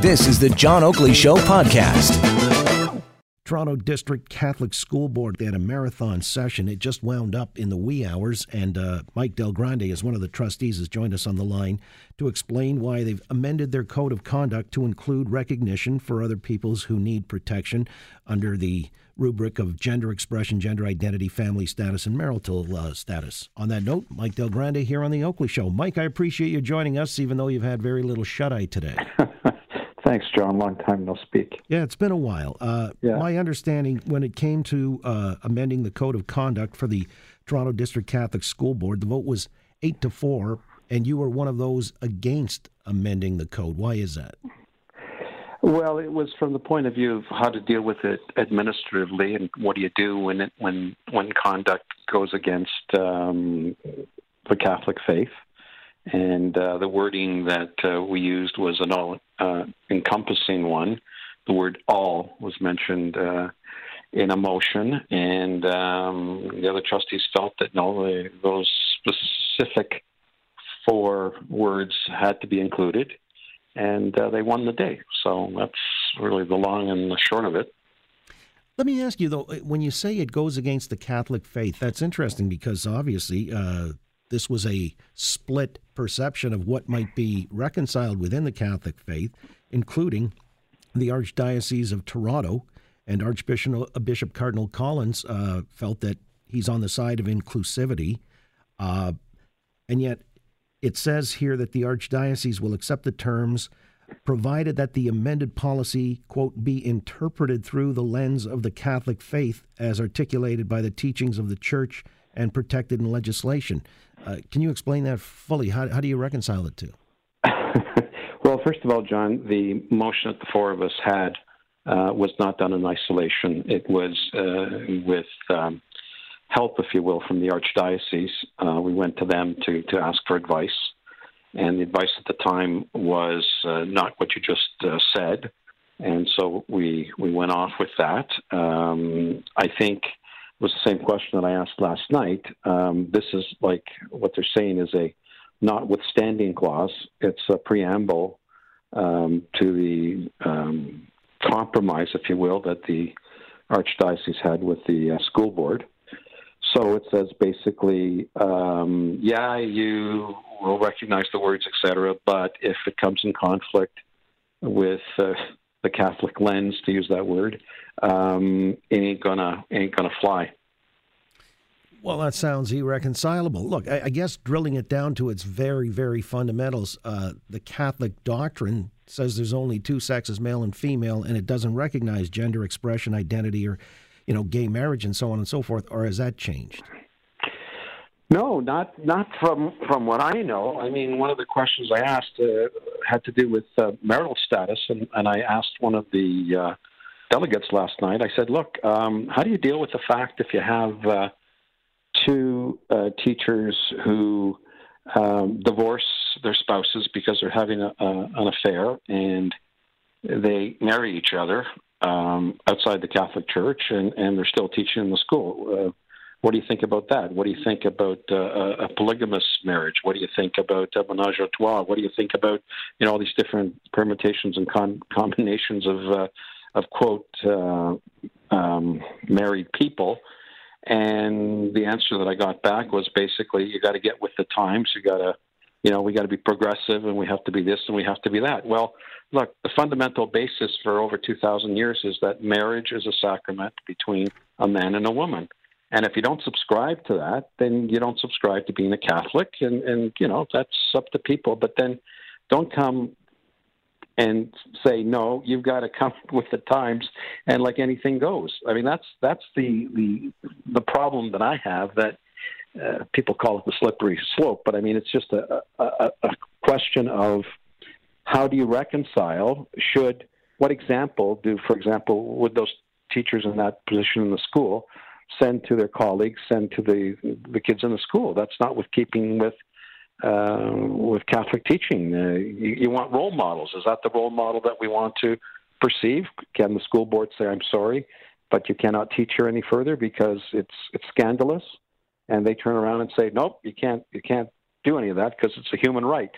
This is the John Oakley Show podcast. Toronto District Catholic School Board they had a marathon session. It just wound up in the wee hours, and uh, Mike Del Grande, as one of the trustees, has joined us on the line to explain why they've amended their code of conduct to include recognition for other peoples who need protection under the rubric of gender expression, gender identity, family status, and marital uh, status. On that note, Mike Del Grande here on the Oakley Show. Mike, I appreciate you joining us, even though you've had very little shut eye today. Thanks, John. Long time no speak. Yeah, it's been a while. Uh, Yeah. My understanding when it came to uh, amending the code of conduct for the Toronto District Catholic School Board, the vote was eight to four, and you were one of those against amending the code. Why is that? Well, it was from the point of view of how to deal with it administratively, and what do you do when it, when when conduct goes against um, the Catholic faith. And uh, the wording that uh, we used was an all uh, encompassing one. The word all was mentioned uh, in a motion, and um, the other trustees felt that no, they, those specific four words had to be included, and uh, they won the day. So that's really the long and the short of it. Let me ask you though, when you say it goes against the Catholic faith, that's interesting because obviously uh, this was a split perception of what might be reconciled within the Catholic faith, including the Archdiocese of Toronto and Archbishop Bishop Cardinal Collins uh, felt that he's on the side of inclusivity, uh, and yet it says here that the Archdiocese will accept the terms provided that the amended policy, quote, be interpreted through the lens of the Catholic faith as articulated by the teachings of the Church and protected in legislation. Uh, can you explain that fully? How, how do you reconcile the two? well, first of all, John, the motion that the four of us had uh, was not done in isolation. It was uh, with um, help, if you will, from the Archdiocese. Uh, we went to them to, to ask for advice. And the advice at the time was uh, not what you just uh, said. And so we, we went off with that. Um, I think was the same question that I asked last night. Um, this is like what they're saying is a notwithstanding clause. It's a preamble um, to the um, compromise, if you will, that the archdiocese had with the uh, school board. So it says basically, um, yeah, you will recognize the words, etc. But if it comes in conflict with uh, the Catholic lens, to use that word, um, it ain't gonna ain't gonna fly. Well, that sounds irreconcilable. Look, I, I guess drilling it down to its very, very fundamentals, uh, the Catholic doctrine says there's only two sexes, male and female, and it doesn't recognize gender expression, identity, or, you know, gay marriage and so on and so forth. Or has that changed? No, not not from from what I know. I mean, one of the questions I asked uh, had to do with uh, marital status, and, and I asked one of the uh, delegates last night. I said, "Look, um, how do you deal with the fact if you have uh, two uh, teachers who um, divorce their spouses because they're having a, a, an affair and they marry each other um, outside the Catholic Church, and, and they're still teaching in the school?" Uh, what do you think about that? What do you think about uh, a a polygamous marriage? What do you think about uh, menage a trois? What do you think about you know all these different permutations and con- combinations of uh, of quote uh, um, married people? And the answer that I got back was basically you got to get with the times. You got to you know we got to be progressive and we have to be this and we have to be that. Well, look, the fundamental basis for over two thousand years is that marriage is a sacrament between a man and a woman. And if you don't subscribe to that, then you don't subscribe to being a Catholic, and and you know that's up to people. But then don't come and say no. You've got to come with the times, and like anything goes. I mean that's that's the the the problem that I have that. Uh, people call it the slippery slope, but I mean it's just a, a, a question of how do you reconcile? Should what example do, for example, would those teachers in that position in the school send to their colleagues, send to the the kids in the school. That's not with keeping with uh, with Catholic teaching. Uh, you, you want role models. Is that the role model that we want to perceive? Can the school board say, "I'm sorry, but you cannot teach here any further because it's it's scandalous"? And they turn around and say, "Nope, you can't you can't do any of that because it's a human right."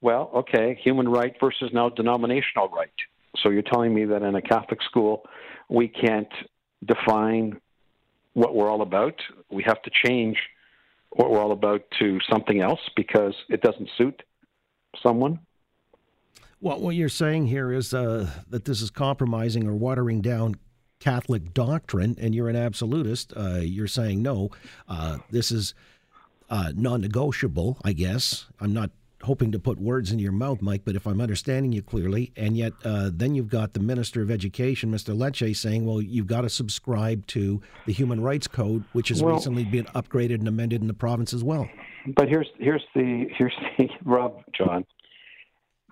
well, okay, human right versus now denominational right. So you're telling me that in a Catholic school, we can't define what we're all about? We have to change what we're all about to something else because it doesn't suit someone? Well, what you're saying here is uh, that this is compromising or watering down Catholic doctrine, and you're an absolutist. Uh, you're saying no, uh, this is uh, non-negotiable. I guess I'm not hoping to put words in your mouth, Mike, but if I'm understanding you clearly, and yet uh, then you've got the Minister of Education, Mr. Lecce, saying, well, you've got to subscribe to the Human Rights Code, which has well, recently been upgraded and amended in the province as well. But here's here's the here's the rub, John.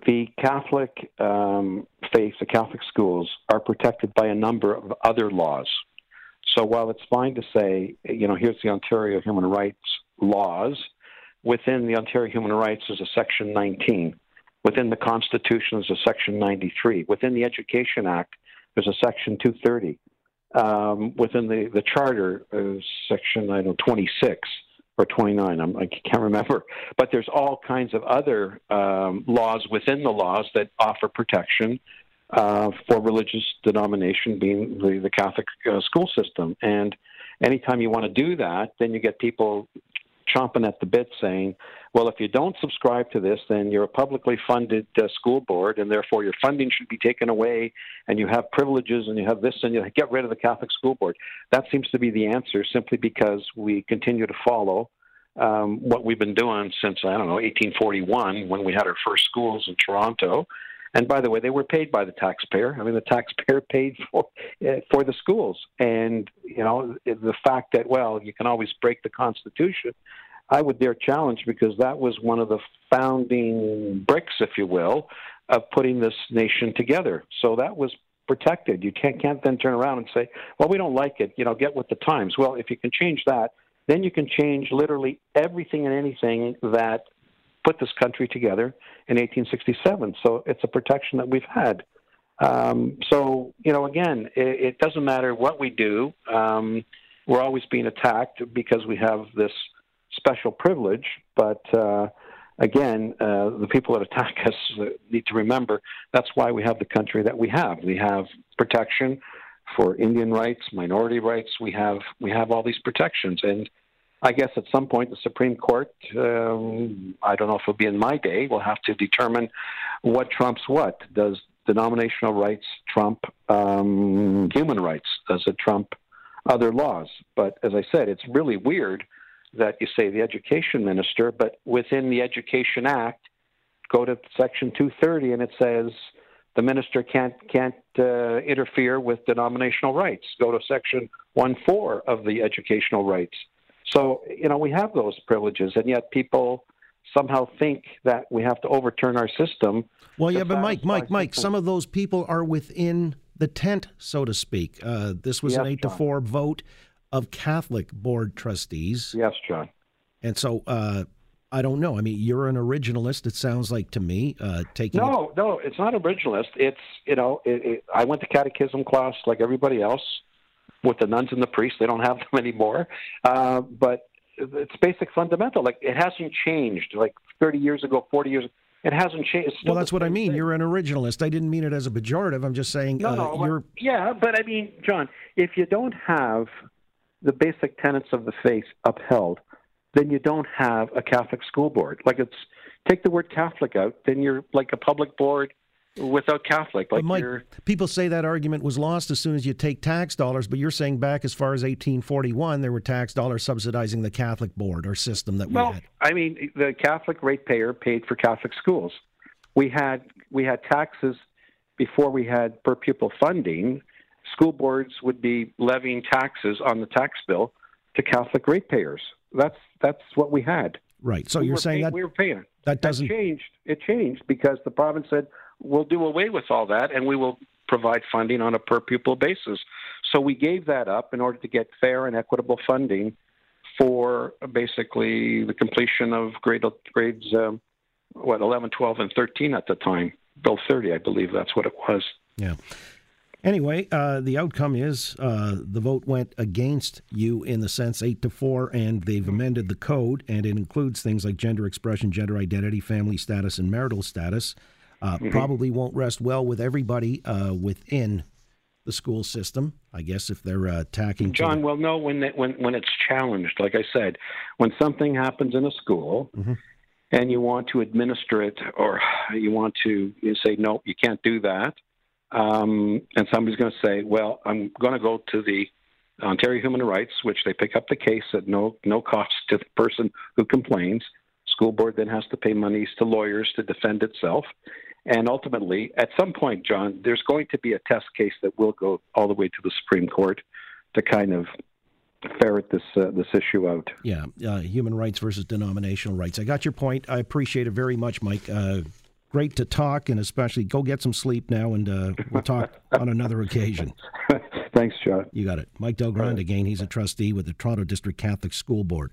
The Catholic um, faith, the Catholic schools, are protected by a number of other laws. So while it's fine to say, you know, here's the Ontario human rights laws, within the Ontario Human Rights is a Section 19. Within the Constitution is a Section 93. Within the Education Act, there's a Section 230. Um, within the, the Charter, Section I don't know 26 or 29. I'm, I can't remember. But there's all kinds of other um, laws within the laws that offer protection uh, for religious denomination, being the, the Catholic uh, school system. And anytime you want to do that, then you get people chomping at the bit saying, well, if you don't subscribe to this, then you're a publicly funded uh, school board, and therefore your funding should be taken away, and you have privileges, and you have this, and you get rid of the Catholic school board. That seems to be the answer, simply because we continue to follow um, what we've been doing since I don't know 1841 when we had our first schools in Toronto. And by the way, they were paid by the taxpayer. I mean, the taxpayer paid for uh, for the schools, and you know the fact that well, you can always break the Constitution. I would dare challenge because that was one of the founding bricks, if you will, of putting this nation together. So that was protected. You can't, can't then turn around and say, well, we don't like it. You know, get with the times. Well, if you can change that, then you can change literally everything and anything that put this country together in 1867. So it's a protection that we've had. Um, so, you know, again, it, it, doesn't matter what we do. Um, we're always being attacked because we have this special privilege. But uh, again, uh, the people that attack us need to remember that's why we have the country that we have. We have protection for Indian rights, minority rights. We have we have all these protections, and I guess at some point the Supreme Court, um, I don't know if it'll be in my day, will have to determine what trumps what. Does denominational rights trump um, human rights? Does it trump other laws? But as I said, it's really weird that you say the education minister, but within the Education Act, go to Section 230 and it says the minister can't can't uh, interfere with denominational rights. Go to Section 1.4 of the educational rights so, you know, we have those privileges, and yet people somehow think that we have to overturn our system. Well, yeah, but Mike, Mike, Mike, some of those people are within the tent, so to speak. Uh, this was yes, an eight John. to four vote of Catholic board trustees. Yes, John. And so, uh, I don't know. I mean, you're an originalist. It sounds like to me. Uh, taking no, it... no, it's not originalist. It's you know, it, it, I went to catechism class like everybody else with the nuns and the priests. They don't have them anymore. Uh, but it's basic fundamental. Like it hasn't changed. Like 30 years ago, 40 years. It hasn't changed. Well, that's what I mean. Thing. You're an originalist. I didn't mean it as a pejorative. I'm just saying no, uh, no, you're. Yeah, but I mean, John, if you don't have the basic tenets of the faith upheld, then you don't have a Catholic school board. Like it's take the word Catholic out, then you're like a public board without Catholic. Like but Mike, people say that argument was lost as soon as you take tax dollars, but you're saying back as far as 1841, there were tax dollars subsidizing the Catholic board or system that we well, had. I mean, the Catholic ratepayer paid for Catholic schools. We had we had taxes before we had per pupil funding. School boards would be levying taxes on the tax bill to Catholic ratepayers. That's that's what we had. Right. So we you're saying paying, that we were paying. That doesn't that changed. It changed because the province said we'll do away with all that and we will provide funding on a per pupil basis. So we gave that up in order to get fair and equitable funding for basically the completion of grade, grades um, what 11, 12, and 13 at the time. Bill 30, I believe that's what it was. Yeah. Anyway, uh, the outcome is uh, the vote went against you in the sense eight to four, and they've amended the code, and it includes things like gender expression, gender identity, family status, and marital status. Uh, mm-hmm. Probably won't rest well with everybody uh, within the school system. I guess if they're uh, attacking. John, the... well, no, when they, when when it's challenged, like I said, when something happens in a school. Mm-hmm. And you want to administer it, or you want to you say, no, you can't do that um, and somebody's going to say, "Well, I'm going to go to the Ontario Human Rights, which they pick up the case at no no cost to the person who complains. School board then has to pay monies to lawyers to defend itself, and ultimately, at some point, John, there's going to be a test case that will go all the way to the Supreme Court to kind of ferret this uh, this issue out. Yeah, uh, human rights versus denominational rights. I got your point. I appreciate it very much, Mike. Uh, great to talk, and especially go get some sleep now, and uh, we'll talk on another occasion. Thanks, John. You got it. Mike Del Grande, again, he's a trustee with the Toronto District Catholic School Board.